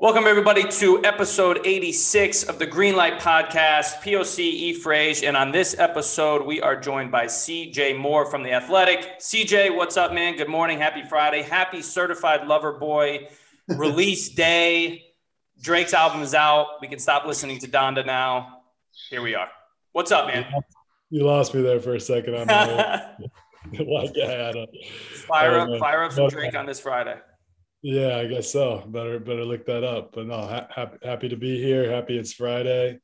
Welcome, everybody, to episode 86 of the Greenlight Podcast, POC E. Frage. And on this episode, we are joined by CJ Moore from The Athletic. CJ, what's up, man? Good morning. Happy Friday. Happy Certified Lover Boy release day. Drake's album is out. We can stop listening to Donda now. Here we are. What's up, man? You lost me there for a second. I'm like, yeah, I don't, fire up, fire up some Drake on this Friday. Yeah, I guess so. Better, better look that up. But no, ha- happy, happy to be here. Happy it's Friday,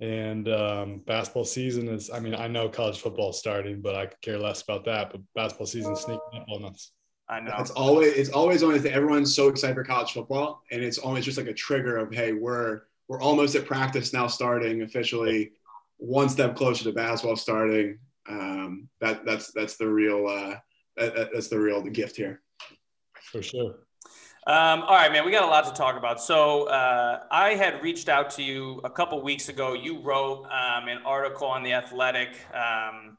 and um, basketball season is. I mean, I know college football is starting, but I could care less about that. But basketball season sneaking up on us. I know. It's always it's always only that everyone's so excited for college football, and it's always just like a trigger of hey, we're we're almost at practice now, starting officially, one step closer to basketball starting. Um, that that's that's the real uh, that, that- that's the real the gift here. For sure. Um, all right, man, we got a lot to talk about. So uh, I had reached out to you a couple weeks ago. You wrote um, an article on the Athletic, um,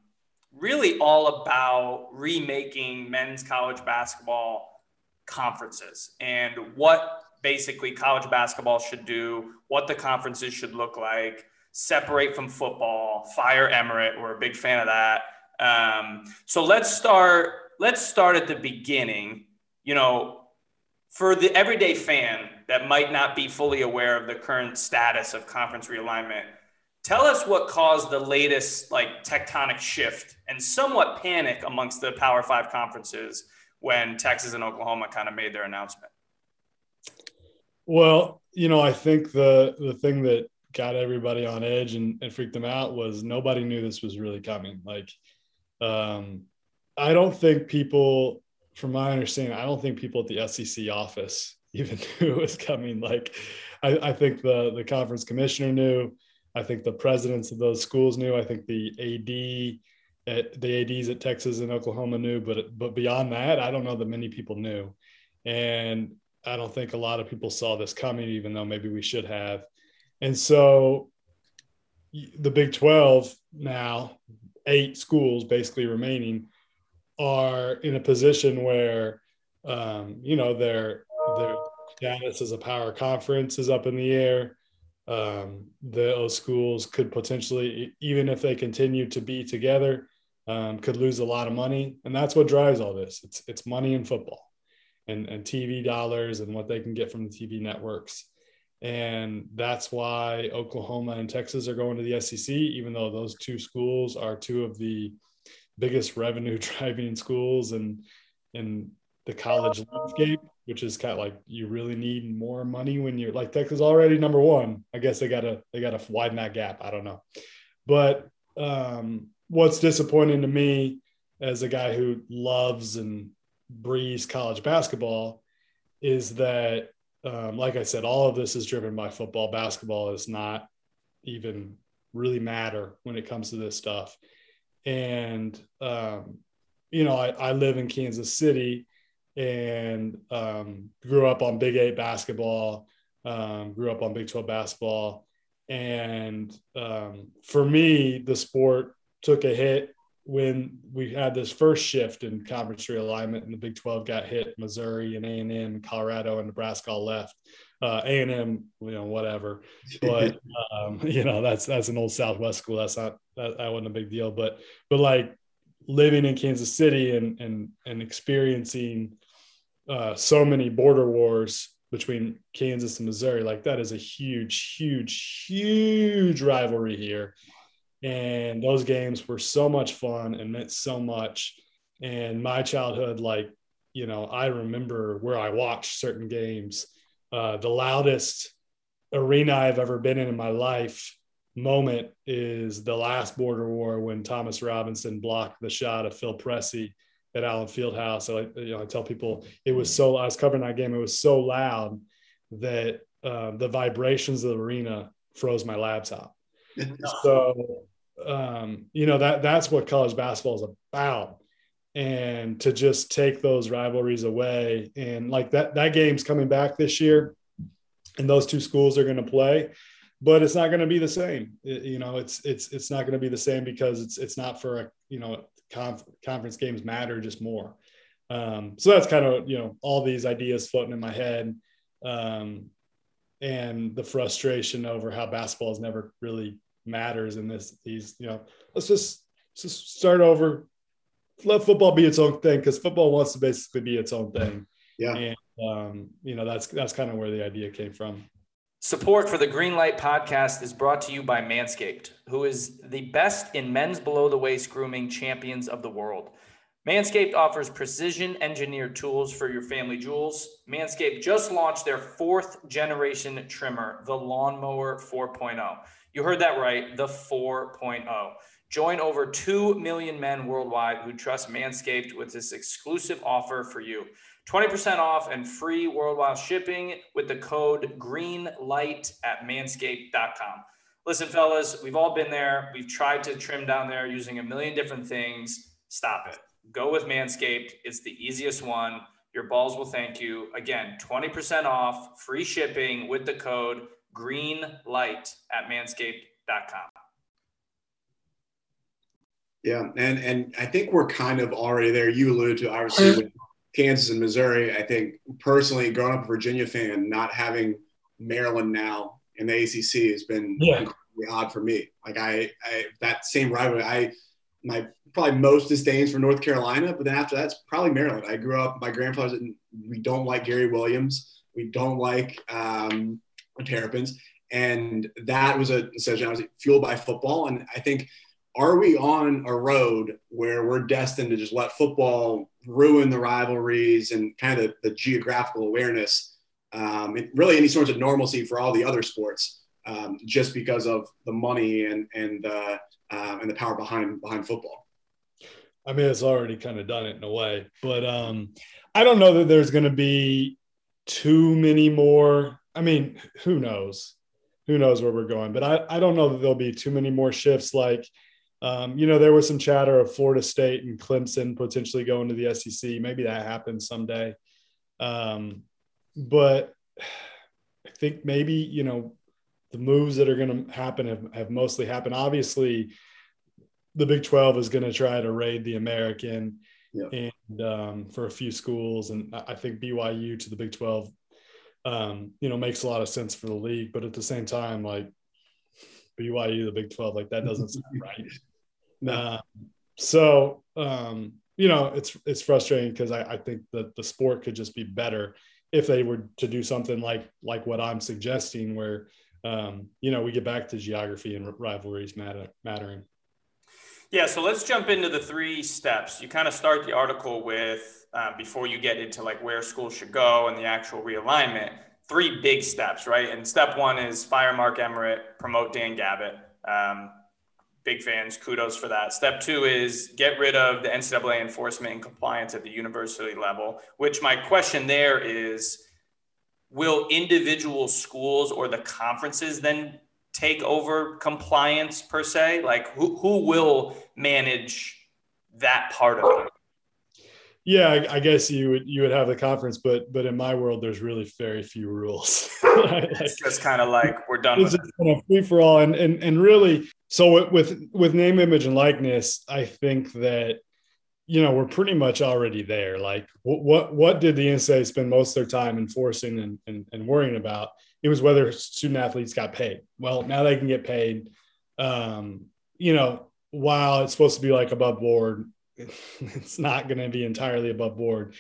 really all about remaking men's college basketball conferences and what basically college basketball should do, what the conferences should look like, separate from football, fire Emmert. We're a big fan of that. Um, so let's start. Let's start at the beginning. You know, for the everyday fan that might not be fully aware of the current status of conference realignment, tell us what caused the latest like tectonic shift and somewhat panic amongst the Power Five conferences when Texas and Oklahoma kind of made their announcement. Well, you know, I think the the thing that got everybody on edge and, and freaked them out was nobody knew this was really coming. Like, um, I don't think people, from my understanding, I don't think people at the SEC office even knew it was coming. Like, I, I think the the conference commissioner knew. I think the presidents of those schools knew. I think the AD at eh, the ads at Texas and Oklahoma knew. But but beyond that, I don't know that many people knew. And I don't think a lot of people saw this coming, even though maybe we should have. And so the Big 12 now, eight schools basically remaining, are in a position where, um, you know, their, their status as a power conference is up in the air. Um, those schools could potentially, even if they continue to be together, um, could lose a lot of money. And that's what drives all this. It's, it's money in football and, and TV dollars and what they can get from the TV networks. And that's why Oklahoma and Texas are going to the SEC, even though those two schools are two of the biggest revenue driving schools in, in the college landscape, which is kind of like you really need more money when you're like Texas already number one. I guess they gotta they gotta widen that gap. I don't know. But um, what's disappointing to me as a guy who loves and breathes college basketball is that um, like i said all of this is driven by football basketball is not even really matter when it comes to this stuff and um, you know I, I live in kansas city and um, grew up on big eight basketball um, grew up on big 12 basketball and um, for me the sport took a hit when we had this first shift in conference realignment and the Big 12 got hit, Missouri and A&M, Colorado and Nebraska all left. Uh, A&M, you know, whatever. But um, you know, that's that's an old Southwest school. That's not that, that wasn't a big deal. But but like living in Kansas City and and and experiencing uh, so many border wars between Kansas and Missouri, like that is a huge, huge, huge rivalry here and those games were so much fun and meant so much and my childhood like you know i remember where i watched certain games uh, the loudest arena i've ever been in in my life moment is the last border war when thomas robinson blocked the shot of phil pressey at Allen Fieldhouse. So I, you know, I tell people it was so. I was covering that game. It was so loud that uh, the vibrations of the arena froze my laptop. so um, you know that that's what college basketball is about and to just take those rivalries away. And like that that game's coming back this year and those two schools are going to play but it's not going to be the same. It, you know it's it's it's not going to be the same because it's it's not for a you know conf- conference games matter just more. Um, so that's kind of you know all these ideas floating in my head um, and the frustration over how basketball has never really matters in this these you know let's just let's just start over let football be its own thing because football wants to basically be its own thing. Yeah. And um, you know, that's that's kind of where the idea came from. Support for the Greenlight podcast is brought to you by Manscaped, who is the best in men's below the waist grooming champions of the world. Manscaped offers precision engineered tools for your family jewels. Manscaped just launched their fourth generation trimmer, the Lawnmower 4.0. You heard that right, the 4.0. Join over 2 million men worldwide who trust Manscaped with this exclusive offer for you 20% off and free worldwide shipping with the code GREENLIGHT at manscaped.com. Listen, fellas, we've all been there. We've tried to trim down there using a million different things. Stop it. Go with Manscaped. It's the easiest one. Your balls will thank you. Again, 20% off, free shipping with the code GREENLIGHT at manscaped.com. Yeah, and and I think we're kind of already there. You alluded to obviously with Kansas and Missouri. I think personally, growing up a Virginia fan, not having Maryland now in the ACC has been yeah. incredibly odd for me. Like I, I that same rivalry, I my probably most disdains for North Carolina, but then after that's probably Maryland. I grew up. My grandfather's. We don't like Gary Williams. We don't like um, Terrapins, and that was a decision. I was fueled by football, and I think are we on a road where we're destined to just let football ruin the rivalries and kind of the, the geographical awareness, um, really any sorts of normalcy for all the other sports, um, just because of the money and and uh, uh, and the power behind behind football? I mean, it's already kind of done it in a way, but um, I don't know that there's going to be too many more. I mean, who knows? Who knows where we're going? But I, I don't know that there'll be too many more shifts like um, you know, there was some chatter of Florida State and Clemson potentially going to the SEC. Maybe that happens someday. Um, but I think maybe, you know, the moves that are going to happen have, have mostly happened. Obviously, the Big 12 is going to try to raid the American and um, for a few schools. And I think BYU to the Big 12, um, you know, makes a lot of sense for the league. But at the same time, like BYU, the Big 12, like that doesn't sound right. No. Uh, so um, you know, it's it's frustrating because I, I think that the sport could just be better if they were to do something like like what I'm suggesting, where um, you know we get back to geography and rivalries matter, mattering. Yeah, so let's jump into the three steps. You kind of start the article with uh, before you get into like where schools should go and the actual realignment. Three big steps, right? And step one is fire Mark Emmert, promote Dan Gavitt. Um, big fans. Kudos for that. Step two is get rid of the NCAA enforcement and compliance at the university level, which my question there is will individual schools or the conferences then take over compliance per se? Like who, who will manage that part of it? Yeah, I, I, guess you would you would have the conference, but but in my world, there's really very few rules. like, it's just kind of like we're done. It's with just kind of free for all, and and and really, so with with name, image, and likeness, I think that you know we're pretty much already there. Like what what, did the NCAA spend most of their time enforcing and, and and worrying about? It was whether student athletes got paid. Well, now they can get paid. Um, you know, while it's supposed to be like above board it's not going to be entirely above board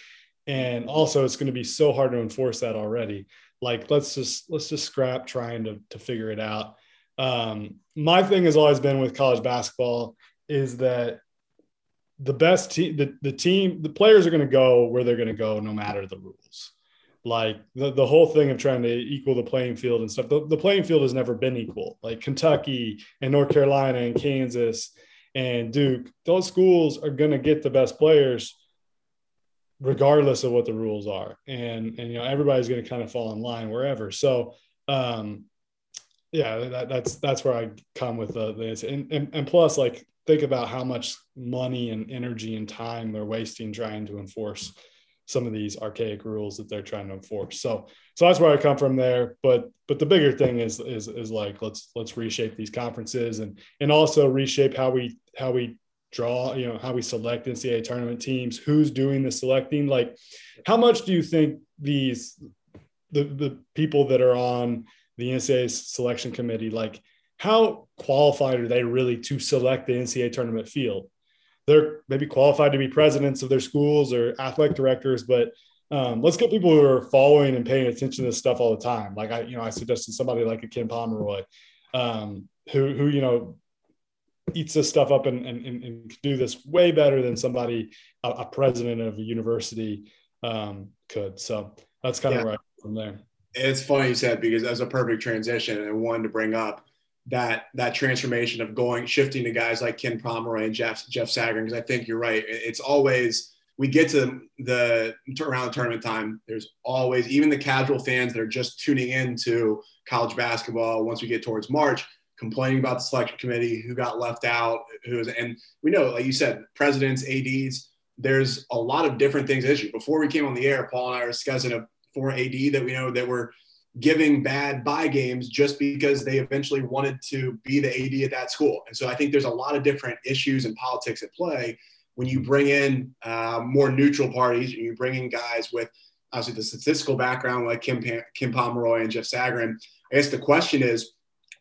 and also it's going to be so hard to enforce that already like let's just let's just scrap trying to, to figure it out um, my thing has always been with college basketball is that the best team the, the team the players are going to go where they're going to go no matter the rules like the, the whole thing of trying to equal the playing field and stuff the, the playing field has never been equal like kentucky and north carolina and kansas and Duke, those schools are going to get the best players regardless of what the rules are. And, and, you know, everybody's going to kind of fall in line wherever. So, um, yeah, that, that's, that's where I come with the, this and, and, and plus like, think about how much money and energy and time they're wasting trying to enforce some of these archaic rules that they're trying to enforce. So, so that's where I come from there. But, but the bigger thing is, is, is like, let's, let's reshape these conferences and, and also reshape how we, how we draw, you know, how we select NCAA tournament teams, who's doing the selecting. Like, how much do you think these, the, the people that are on the NCAA selection committee, like, how qualified are they really to select the NCAA tournament field? They're maybe qualified to be presidents of their schools or athletic directors, but um, let's get people who are following and paying attention to this stuff all the time. Like I, you know, I suggested somebody like a Ken Pomeroy, um, who, who, you know, eats this stuff up and, and, and do this way better than somebody, a, a president of a university um, could. So that's kind yeah. of right from there. It's funny you said because that's a perfect transition and one to bring up that that transformation of going shifting to guys like Ken Pomeroy and Jeff Jeff Sagarin because I think you're right. It's always we get to the around the tournament time. There's always even the casual fans that are just tuning in to college basketball. Once we get towards March, complaining about the selection committee, who got left out, who is, and we know, like you said, presidents, ads. There's a lot of different things issue. Before we came on the air, Paul and I were discussing a former AD that we know that were giving bad buy games just because they eventually wanted to be the AD at that school. And so I think there's a lot of different issues and politics at play when you bring in uh, more neutral parties and you bring in guys with obviously the statistical background like Ken, Ken Pomeroy and Jeff Sagarin. I guess the question is,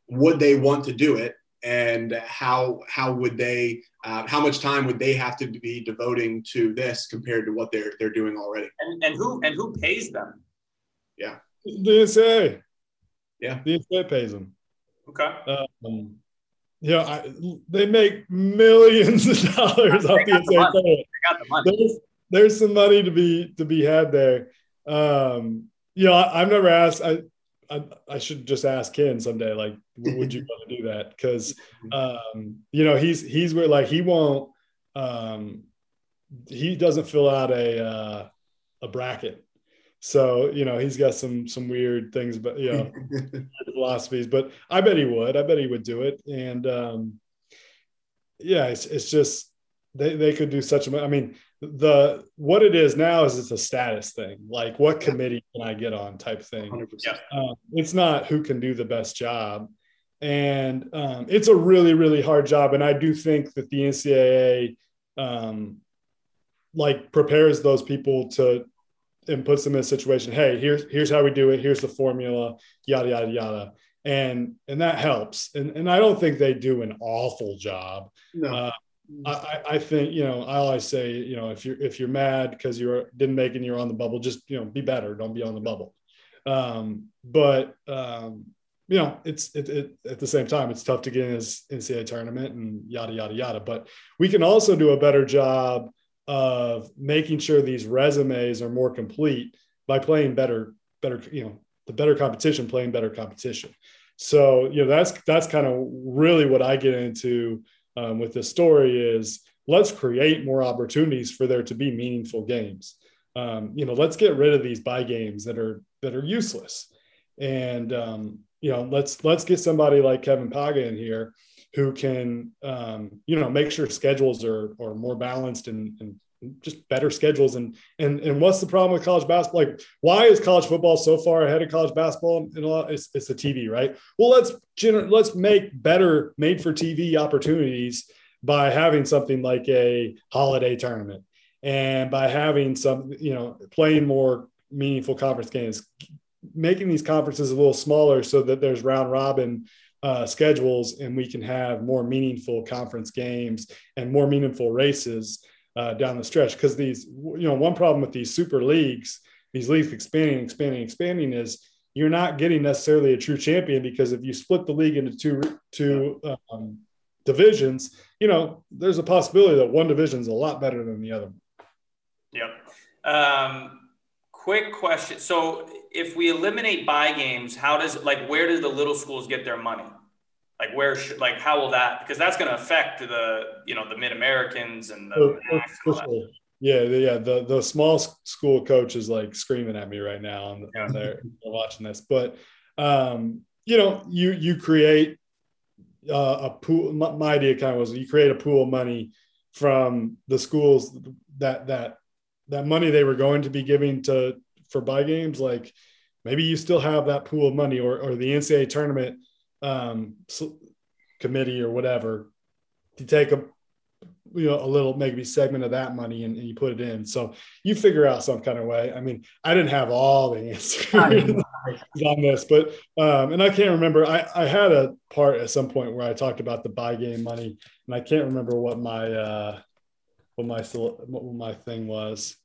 would they want to do it? And how how would they uh, how much time would they have to be devoting to this compared to what they're they're doing already? And, and who and who pays them? Yeah, DSA. Yeah, DSA pays them. Okay. Um, yeah, I, they make millions of dollars off the NCAA They got the money. There's, there's some money to be to be had there. Um, you know, I, have never asked. I, I, I should just ask Ken someday. Like, would you want to do that? Because um, you know, he's he's where like he won't. Um, he doesn't fill out a uh, a bracket so you know he's got some some weird things, but you know philosophies. But I bet he would. I bet he would do it. And um, yeah, it's it's just they they could do such a. I mean, the what it is now is it's a status thing. Like what committee can I get on type thing. Um, it's not who can do the best job. And um, it's a really, really hard job. And I do think that the NCAA um, like prepares those people to and puts them in a situation hey here's here's how we do it here's the formula yada yada yada and and that helps and and i don't think they do an awful job no. Uh, I, I think you know I always say you know if you're if you're mad because you didn't make it and you're on the bubble just you know be better. Don't be on the bubble. Um, but um, you know it's it, it, at the same time it's tough to get in this NCAA tournament and yada yada yada. But we can also do a better job of making sure these resumes are more complete by playing better, better, you know, the better competition, playing better competition. So, you know, that's that's kind of really what I get into um, with this story is let's create more opportunities for there to be meaningful games. Um, you know, let's get rid of these buy games that are that are useless, and um, you know, let's let's get somebody like Kevin Pauga in here who can um, you know make sure schedules are are more balanced and, and just better schedules. And and and what's the problem with college basketball? Like why is college football so far ahead of college basketball and a lot? It's, it's the tv right? Well let's gener- let's make better made for tv opportunities by having something like a holiday tournament and by having some you know playing more meaningful conference games making these conferences a little smaller so that there's round robin uh, schedules and we can have more meaningful conference games and more meaningful races uh, down the stretch. Because these, you know, one problem with these super leagues, these leagues expanding, expanding, expanding is you're not getting necessarily a true champion because if you split the league into two two um, divisions, you know, there's a possibility that one division is a lot better than the other. Yep. Um, quick question. So if we eliminate buy games, how does like where do the little schools get their money? Like where should like how will that because that's going to affect the you know the mid Americans and the for sure. Yeah, the, yeah. The the small school coach is like screaming at me right now on, Yeah. on there watching this. But um, you know, you you create uh, a pool. My, my idea kind of was you create a pool of money from the schools that that that money they were going to be giving to for buy games. Like maybe you still have that pool of money, or or the NCAA tournament um, committee or whatever to take a you know a little maybe segment of that money and, and you put it in. So you figure out some kind of way. I mean i didn't have all the answers on this but um and i can't remember. I i had a part at some point where i talked about the buy game money and i can't remember what my uh what my sol- what my thing was.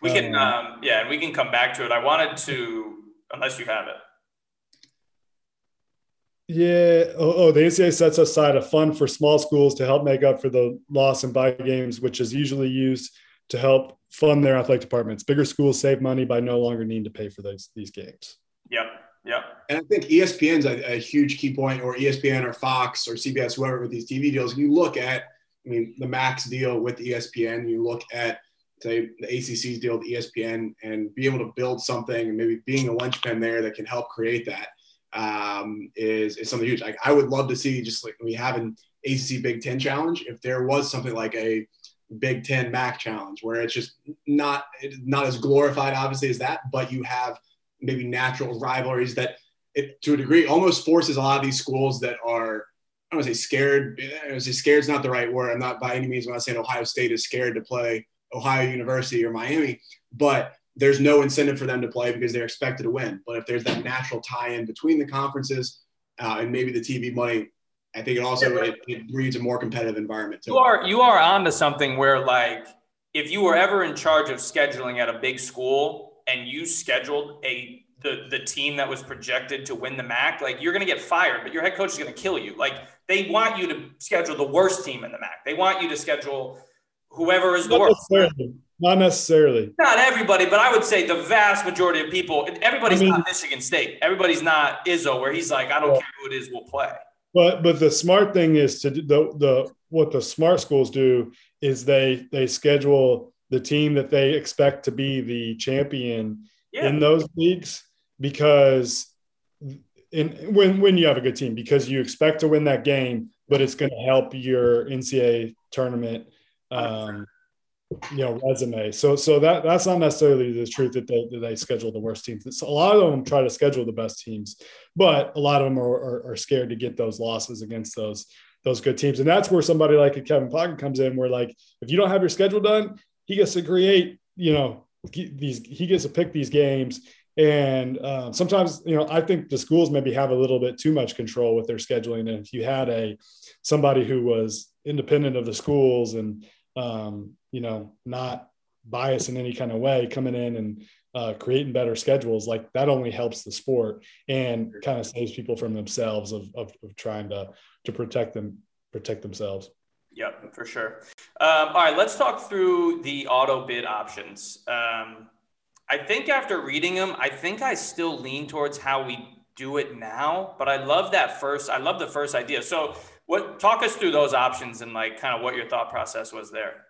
We can, Um, um, yeah, and we can come back to it. I wanted to, unless you have it. Yeah. Oh, oh, the NCAA sets aside a fund for small schools to help make up for the loss in buy games, which is usually used to help fund their athletic departments. Bigger schools save money by no longer needing to pay for those these games. Yep, yep. And I think ESPN's a, a huge key point, or ESPN or Fox or CBS, whoever with these TV deals. You look at, I mean, the Max deal with ESPN. You look at, say, the ACC's deal with ESPN, and be able to build something, and maybe being a linchpin there that can help create that um, is is something huge. Like I would love to see, just like we have an ACC Big Ten challenge, if there was something like a Big Ten MAC challenge, where it's just not not as glorified, obviously, as that, but you have maybe natural rivalries that it to a degree almost forces a lot of these schools that are I don't want to say scared. I don't say scared is not the right word. I'm not by any means I'm not saying Ohio State is scared to play Ohio University or Miami, but there's no incentive for them to play because they're expected to win. But if there's that natural tie-in between the conferences uh, and maybe the TV money, I think it also it, it breeds a more competitive environment too. You are you are onto something where like if you were ever in charge of scheduling at a big school and you scheduled a the the team that was projected to win the MAC, like you're gonna get fired, but your head coach is gonna kill you. Like they want you to schedule the worst team in the MAC. They want you to schedule whoever is the worst. Not necessarily. Not everybody, but I would say the vast majority of people. Everybody's I mean- not Michigan State. Everybody's not Izzo, where he's like, I don't Yeah. care who it is, we'll play. But but the smart thing is to do the the what the smart schools do is they they schedule the team that they expect to be the champion Yeah, in those leagues because in when when you have a good team because you expect to win that game, but it's going to help your NCAA tournament um, you know resume. So so that that's not necessarily the truth that they that they schedule the worst teams. It's, a lot of them try to schedule the best teams, but a lot of them are, are, are scared to get those losses against those those good teams, and that's where somebody like a Kevin Pauga comes in. Where like if you don't have your schedule done, he gets to create you know these he gets to pick these games and um, sometimes, you know, I think the schools maybe have a little bit too much control with their scheduling. And if you had a somebody who was independent of the schools and um, you know not biased in any kind of way, coming in and uh, creating better schedules, like that only helps the sport and kind of saves people from themselves of, of, of trying to to protect them protect themselves. Yep, for sure. Um, all right, let's talk through the auto bid options. Um, I think after reading them, I think I still lean towards how we do it now. But I love that first. I love the first idea. So, what? Talk us through those options and like kind of what your thought process was there.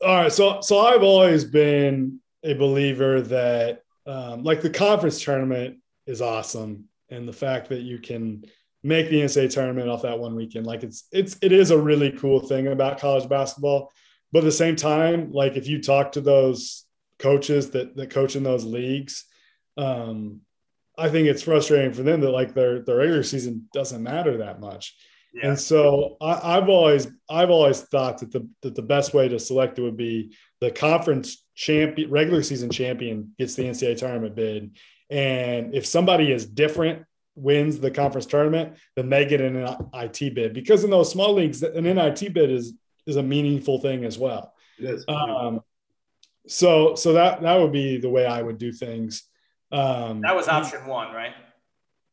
All right, so so I've always been a believer that um, like the conference tournament is awesome, and the fact that you can make the NCAA tournament off that one weekend, like it's it's it is a really cool thing about college basketball. But at the same time, like if you talk to those coaches that that coach in those leagues, um, I think it's frustrating for them that like their their regular season doesn't matter that much. Yeah. And so I, I've always I've always thought that the that the best way to select it would be the conference champion regular season champion gets the NCAA tournament bid, and if somebody is different wins the conference tournament, then they get an IT bid because in those small leagues an NIT bid is is a meaningful thing as well. It is. Um, so so that that would be the way I would do things. Um, That was option one, right?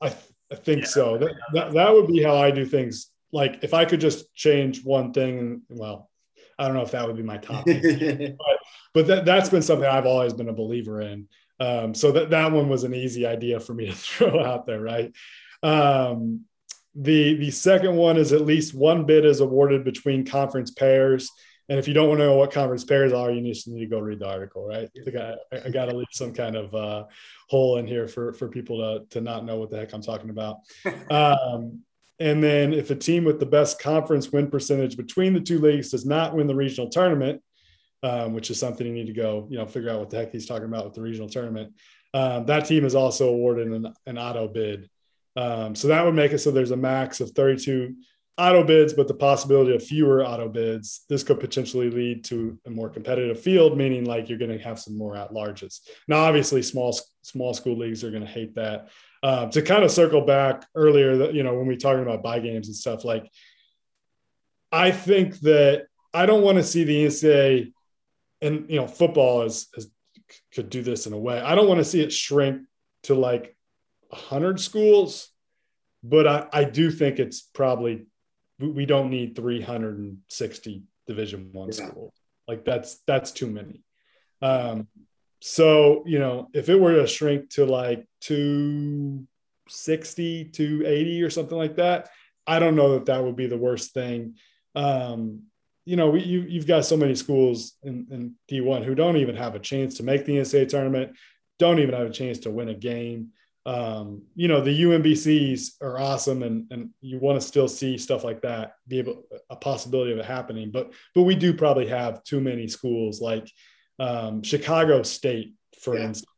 I, th- I think Yeah. so. That, that that would be how I do things. Like if I could just change one thing, well, I don't know if that would be my top, thing. but that that's been something I've always been a believer in. Um, so that that one was an easy idea for me to throw out there, right? Um, the the second one is at least one bid is awarded between conference pairs. And if you don't want to know what conference pairs are, you just need to go read the article, right? I think I, I got to leave some kind of uh, hole in here for for people to to not know what the heck I'm talking about. Um, and then if a team with the best conference win percentage between the two leagues does not win the regional tournament, um, which is something you need to go, you know, figure out what the heck he's talking about with the regional tournament. Um, that team is also awarded an, an auto bid. Um, so that would make it so there's a max of 32 auto bids, but the possibility of fewer auto bids. This could potentially lead to a more competitive field, meaning like you're going to have some more at larges. Now, obviously, small small school leagues are going to hate that. Um, to kind of circle back earlier, you know when we talking about buy games and stuff, like I think that I don't want to see the NCAA and you know football is, is could do this in a way. I don't want to see it shrink to like 100 schools, but I, I do think it's probably we don't need 360 Division One yeah. schools. Like that's that's too many. Um, so you know, if it were to shrink to like 260, 280 or something like that, I don't know that that would be the worst thing. Um, you know, we, you, you've got so many schools in, in D1 who don't even have a chance to make the NCAA tournament, don't even have a chance to win a game. Um, you know, the UMBCs are awesome, and and you want to still see stuff like that be able a possibility of it happening. But but we do probably have too many schools like um, Chicago State, for yeah. instance.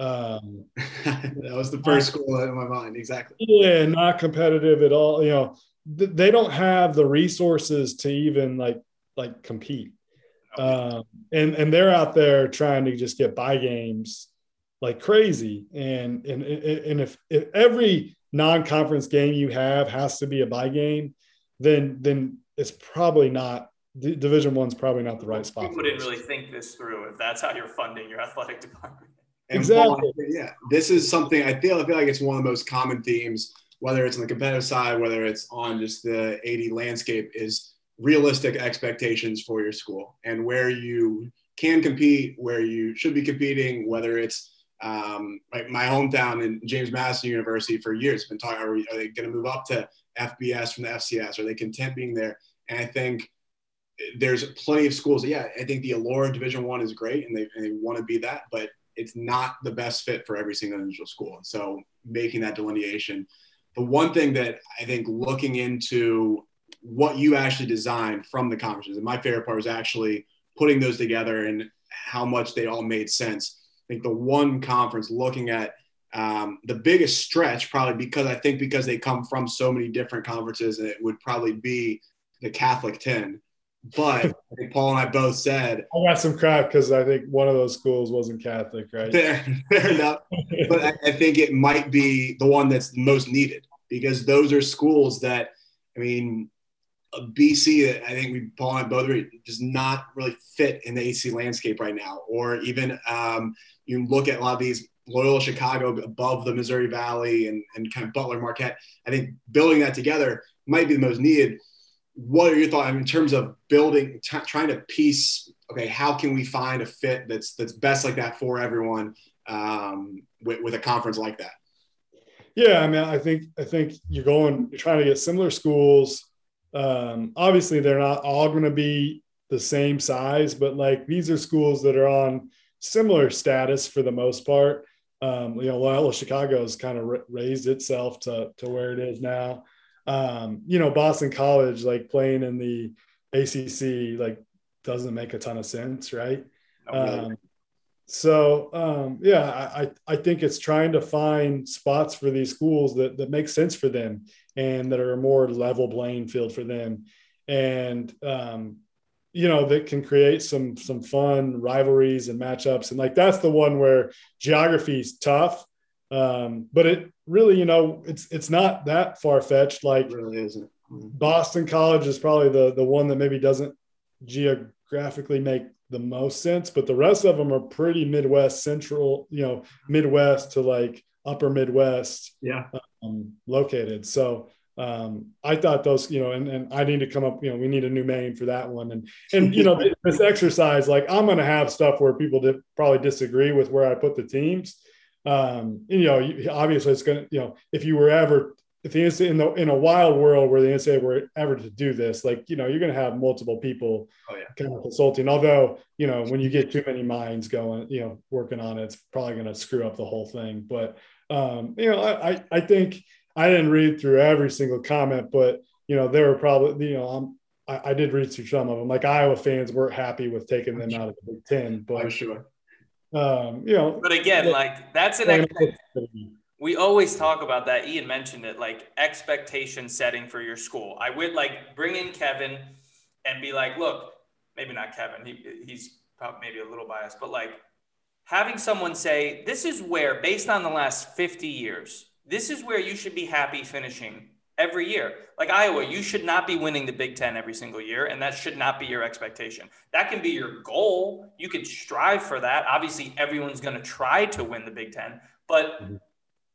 Um, that was the first school in my mind. Exactly. Yeah, not competitive at all. You know, they don't have the resources to even like like compete um, and and they're out there trying to just get by games like crazy. And and and if, if every non-conference game you have has to be a buy game then then it's probably not division one's probably not the right spot people didn't really think this through if that's how you're funding your athletic department. Exactly. Yeah this is something i feel i feel like it's one of the most common themes whether it's on the competitive side, whether it's on just the AD landscape, is realistic expectations for your school and where you can compete, where you should be competing, whether it's um, my hometown in James Madison University for years been talking, are, are they going to move up to FBS from the FCS? Are they content being there? And I think there's plenty of schools. Yeah, I think the allure Division One is great, and they, and they want to be that, but it's not the best fit for every single individual school. And so making that delineation the one thing that I think looking into what you actually designed from the conferences, and my favorite part was actually putting those together and how much they all made sense. Think the one conference looking at um, the biggest stretch, probably because I think because they come from so many different conferences, and it would probably be the Catholic 10. But I think Paul and I both said I got some crap because I think one of those schools wasn't Catholic, right? Fair, fair enough. but I, I, think it might be the one that's most needed because those are schools that, I mean, BC, I think we Paul and I both agree, does not really fit in the AC landscape right now. Or even um, you look at a lot of these Loyola Chicago above the Missouri Valley and, and kind of Butler Marquette. I think building that together might be the most needed what are your thoughts i in terms of building t- trying to piece okay how can we find a fit that's that's best like that for everyone um, with, with a conference like that yeah i mean i think i think you're going you're trying to get similar schools um, obviously they're not all going to be the same size but like these are schools that are on similar status for the most part. Um, you know Loyola Chicago has kind of raised itself to, to where it is now. Um, you know, Boston College, like playing in the ACC, like doesn't make a ton of sense, right? Um, so um, yeah, I, I think it's trying to find spots for these schools that that make sense for them and that are a more level playing field for them, and um, you know that can create some some fun rivalries and matchups. And like that's the one where geography is tough, um, but it really, you know, it's it's not that far fetched. Like it really isn't. Mm-hmm. Boston College is probably the the one that maybe doesn't geographically make the most sense, but the rest of them are pretty Midwest central, you know, Midwest to like upper Midwest. Yeah. Um, located. So um, I thought those, you know, and, and I need to come up, you know, we need a new name for that one. And, and, you know, this exercise, like I'm going to have stuff where people did probably disagree with where I put the teams um, you know, obviously it's going to, you know, if you were ever if the in the in a wild world where the NCAA were ever to do this, like you know, you're going to have multiple people Oh, yeah. kind of consulting. Although you know, when you get too many minds going, you know, working on it, it's probably going to screw up the whole thing. But um, you know, I, I I think I didn't read through every single comment, but you know, there were probably you know, I'm, I, I did read through some of them. Like Iowa fans weren't happy with taking them out of the Big Ten, I'm but sure. um, you know, But again, like that's an expectation. we always talk about that. Ian mentioned it, like expectation setting for your school. I would like bring in Kevin and be like, look, maybe not Kevin. He, he's probably maybe a little biased, but like having someone say, this is where, based on the last 50 years, this is where you should be happy finishing every year. Like Iowa, you should not be winning the Big Ten every single year, and that should not be your expectation. That can be your goal. You could strive for that. Obviously, everyone's going to try to win the Big Ten, but Mhm.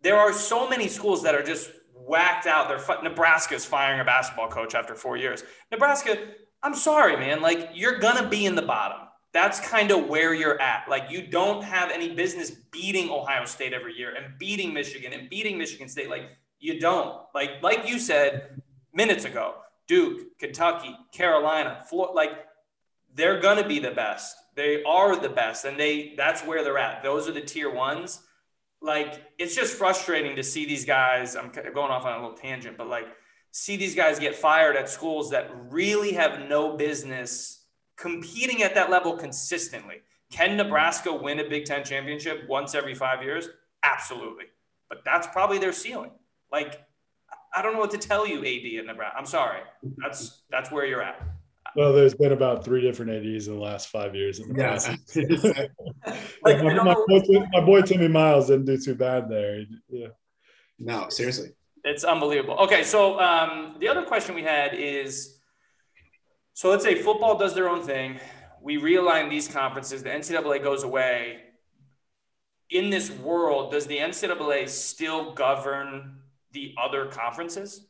there are so many schools that are just whacked out. They're Nebraska's firing a basketball coach after four years. Nebraska, I'm sorry, man. Like you're gonna be in the bottom. That's kind of where you're at. Like you don't have any business beating Ohio State every year and beating Michigan and beating Michigan State. Like you don't. Like like you said minutes ago, Duke, Kentucky, Carolina, Florida. Like they're gonna be the best. They are the best, and they that's where they're at. Those are the tier ones like it's just frustrating to see these guys i'm going off on a little tangent but like see these guys get fired at schools that really have no business competing at that level consistently can nebraska win a big ten championship once every five years absolutely but that's probably their ceiling like i don't know what to tell you ad at nebraska i'm sorry that's that's where you're at Well, there's been about three different ADs in the last five years. In the Yeah. process. Like, my, my boy, my boy Timmy Miles didn't do too bad there. Yeah. no, seriously. It's unbelievable. Okay, so um, the other question we had is so let's say football does their own thing. We realign these conferences, the NCAA goes away. In this world, does the NCAA still govern the other conferences?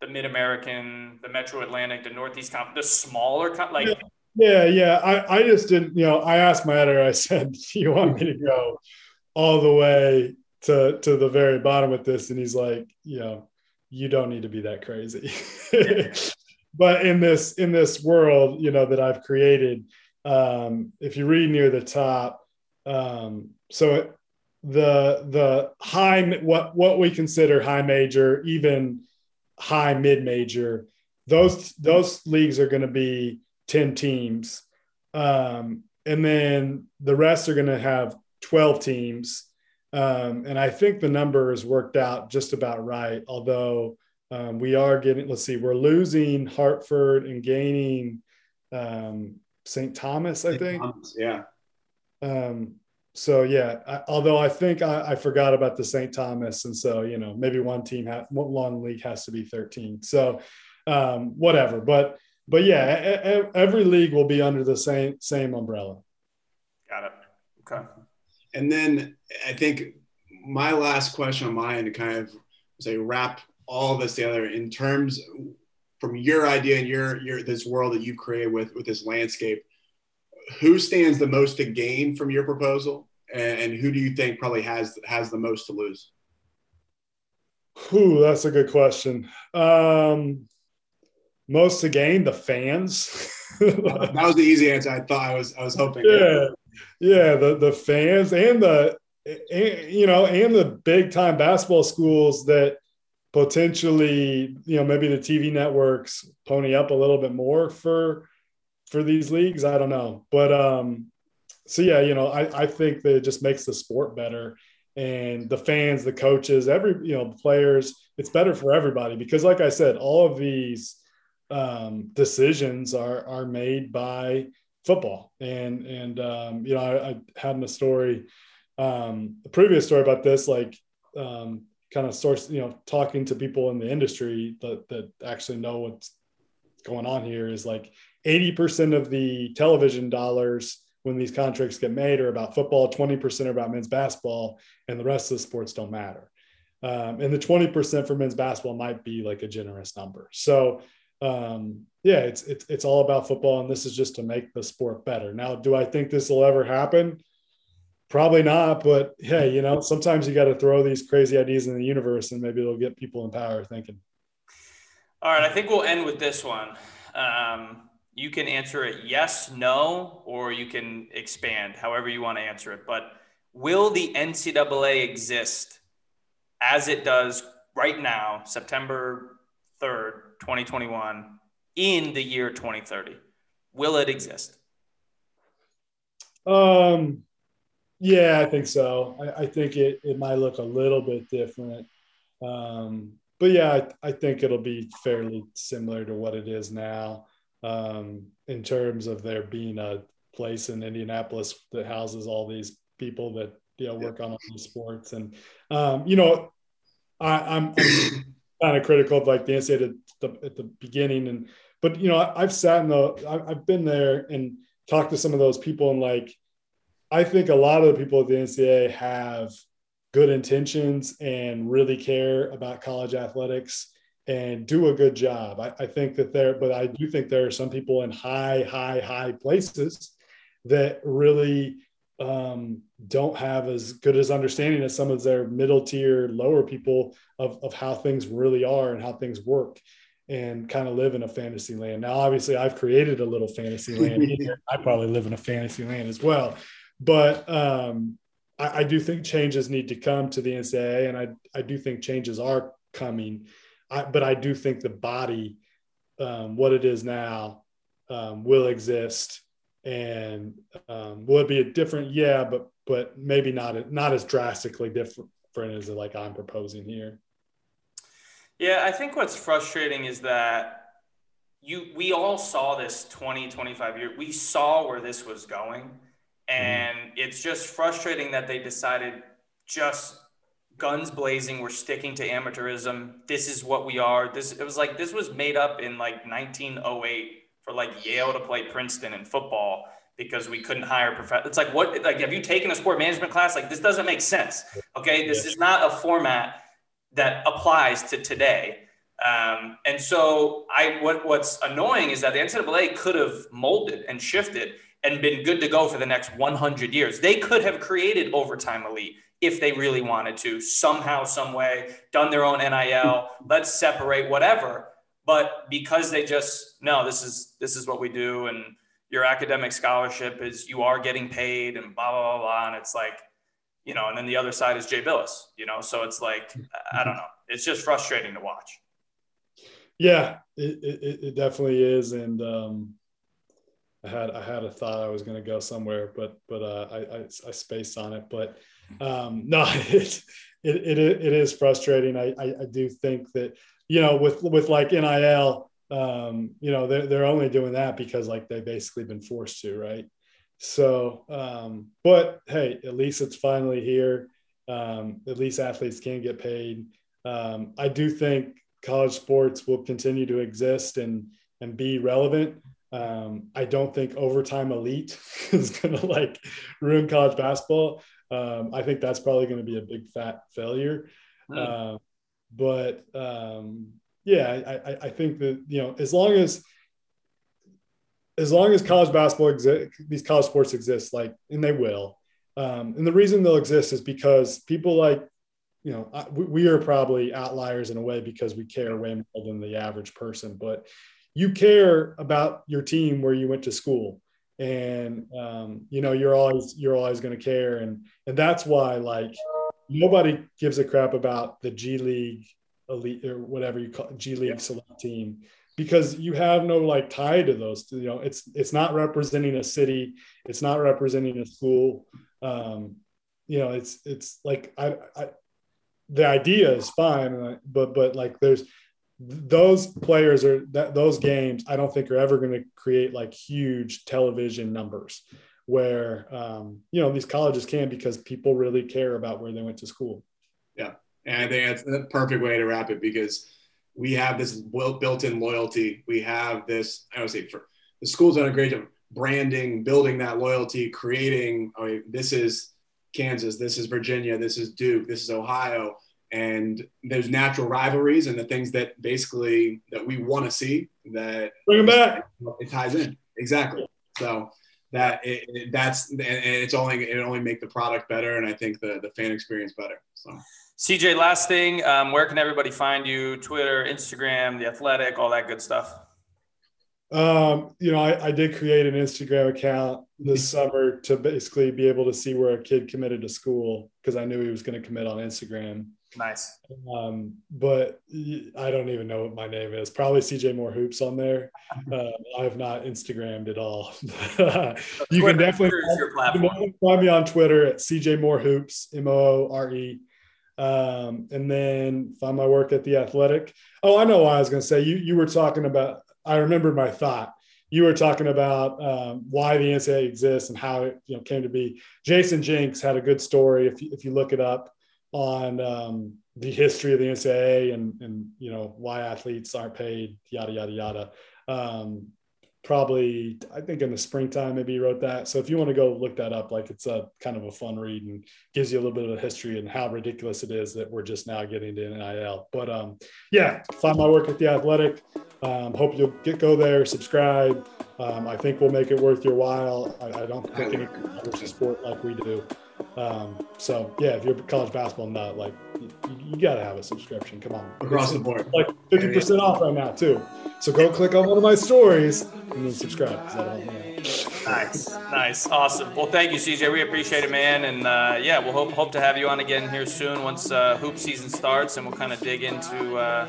The Mid American, the Metro Atlantic, the Northeast Conference, the smaller, con- like, Yeah, yeah. I, I just didn't, you know, I asked my editor, I said, Do you want me to go all the way to to the very bottom with this? And he's like, you know, you don't need to be that crazy. but in this in this world, you know, that I've created, um, if you read near the top, um, so the the high what what we consider high major, even high mid major, those those leagues are going to be 10 teams. Um, and then the rest are going to have 12 teams. Um, and I think the number is worked out just about right. Although um, we are getting, let's see, we're losing Hartford and gaining um, St. Thomas, I think. Yeah. Um, so yeah, I, although I think I, I forgot about the St. Thomas, and so you know maybe one team, ha- one league has to be 13. So um, whatever, but but yeah, every league will be under the same same umbrella. got it. Okay. And then I think my last question on my end to kind of say wrap all of this together in terms from your idea and your your this world that you've created with with this landscape, who stands the most to gain from your proposal, and, and who do you think probably has has the most to lose? Whew, that's a good question. Um, most to gain the fans. that was the easy answer. I thought I was I was hoping. yeah, yeah, the the fans and the and, you know and the big time basketball schools that potentially you know maybe the TV networks pony up a little bit more for for these leagues. I don't know, but um, so yeah, you know, I I think that it just makes the sport better and the fans, the coaches, every you know players. It's better for everybody because, like I said, all of these um, decisions are are made by football. And and um, you know, I, I had in a story, um, a previous story about this, like um, kind of source, you know, talking to people in the industry that that actually know what's going on here is like 80% of the television dollars when these contracts get made are about football, 20% are about men's basketball, and the rest of the sports don't matter. Um, and the 20% for men's basketball might be like a generous number. So um, yeah, it's, it's, it's all about football. And this is just to make the sport better. Now, do I think this will ever happen? Probably not, but hey, you know, sometimes you got to throw these crazy ideas in the universe, and maybe it'll get people in power thinking. All right, I think we'll end with this one. Um, you can answer it yes, no, or you can expand, however you want to answer it. But will the NCAA exist as it does right now, September 3rd, 2021, in the year 2030? Will it exist? Um, yeah, I think so. I, I think it, it might look a little bit different. Um, but yeah, I, I, think it'll be fairly similar to what it is now um, in terms of there being a place in Indianapolis that houses all these people that you know work on all these sports. And um, you know, I, am kind of critical of like the at the, at the beginning, and but you know, I, have sat in the, I, I've been there and talked to some of those people, and like, I think a lot of the people at the NCAA have good intentions and really care about college athletics and do a good job. I, I, think that there, but I do think there are some people in high, high, high places that really um, don't have as good as understanding as some of their middle tier, lower people of, of how things really are and how things work and kind of live in a fantasy land. Now, obviously, I've created a little fantasy land. I probably live in a fantasy land as well. But um, I, I, do think changes need to come to the NCAA, and I, I do think changes are coming. I, but I do think the body, um, what it is now, um, will exist. And um, will it be a different? Yeah, but but maybe not not as drastically different as like I'm proposing here. Yeah, I think what's frustrating is that you we all saw this 20 25 year we saw where this was going. And mm. it's just frustrating that they decided just guns blazing, we're sticking to amateurism. This is what we are. This it was like this was made up in like 1908 for like Yale to play Princeton in football because we couldn't hire professionals. It's like what like have you taken a sport management class? Like this doesn't make sense. Okay, this yeah. is not a format that applies to today. Um, and so I what what's annoying is that the NCAA could have molded and shifted and been good to go for the next 100 years. They could have created overtime elite if they really wanted to, somehow, some way, done their own NIL, let's separate whatever. But because they just no, this is this is what we do, and your academic scholarship is you are getting paid, and blah blah blah blah, and it's like, you know, and then the other side is Jay Bilas, you know, so it's like I don't know, it's just frustrating to watch. Yeah, it, it, it definitely is, and um, I had I had a thought I was going to go somewhere, but but uh, I, I, I spaced on it. But um, no, it, it it it is frustrating. I, I, I do think that you know with with like NIL, um, you know they're they're only doing that because like they've basically been forced to, right? So, um, but hey, at least it's finally here. Um, at least athletes can get paid. Um, I do think college sports will continue to exist and and be relevant. Um, I don't think overtime elite is going to like ruin college basketball. Um, I think that's probably going to be a big fat failure. Mm. Uh, but um, yeah, I, I, think that you know as long as as long as college basketball exist, these college sports exist, like and they will. Um, and the reason they'll exist is because people like you know we, we are probably outliers in a way because we care way more than the average person, but you care about your team where you went to school. And um, you know you're always you're always going to care. And and that's why like nobody gives a crap about the g league elite or whatever you call it, g league select team because you have no like tie to those you know it's it's not representing a city. It's not representing a school. Um, you know it's it's like I, I the idea is fine but but like there's those players are that those games i don't think are ever going to create like huge television numbers where um, you know these colleges can because people really care about where they went to school. Yeah and i think that's the perfect way to wrap it because we have this built-in loyalty. We have this i don't say for the school's done a great job branding building that loyalty creating I mean, this is kansas this is virginia this is duke this is ohio and there's natural rivalries and the things that basically that we want to see that bring them back it ties in exactly so that it, it, that's and it's only it only make the product better, and I think the the fan experience better. So. CJ, last thing, um, where can everybody find you? Twitter, Instagram, The Athletic, all that good stuff. Um, you know, I, I, did create an Instagram account this summer to basically be able to see where a kid committed to school because I knew he was going to commit on Instagram. Nice. Um, but I don't even know what my name is. Probably CJ Moore Hoops on there. Uh, I have not Instagrammed at all. you can definitely find, find me on Twitter at CJ Moore Hoops, M O O R E. Um, and then find my work at the Athletic. Oh, I know what I was going to say. You you were talking about. I remembered my thought. You were talking about um, why the NCAA exists and how it you know came to be. Jayson Jenks had a good story. If you, if you look it up on um, the history of the NCAA and and you know why athletes aren't paid, yada yada yada. Um, probably I think in the springtime maybe he wrote that. So if you want to go look that up, like it's a kind of a fun read and gives you a little bit of a history and how ridiculous it is that we're just now getting to NIL. But um, yeah, find my work at the Athletic. Um, hope you'll get go there, subscribe. Um, I think we'll make it worth your while. I, I don't think any sport like we do. Um, so yeah, if you're a college basketball nut, like you, you got to have a subscription. Come on, across the board, like fifty percent off right now too. So go click on one of my stories and then subscribe. Nice, nice, awesome. Well, thank you, CJ. We appreciate it, man. And uh, yeah, we'll hope hope to have you on again here soon once uh, hoop season starts, and we'll kind of dig into. Uh,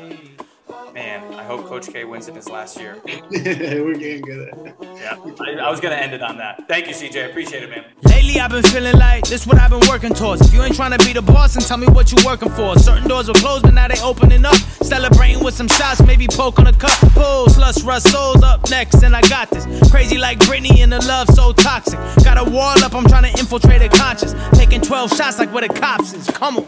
man, I hope Coach K wins it his last year. We're getting good at it. Yeah, I, I was going to end it on that. Thank you, CJ. Appreciate it, man. Lately, I've been feeling like this what I've been working towards. If you ain't trying to be the boss, and tell me what you working for. Certain doors were closed, but now they opening up. Celebrating with some shots, maybe poke on a cup. Pulls, lust, rust, souls up next, and I got this. Crazy like Britney and the love so toxic. Got a wall up, I'm trying to infiltrate a conscience. Taking 12 shots like where the cops is. Come on.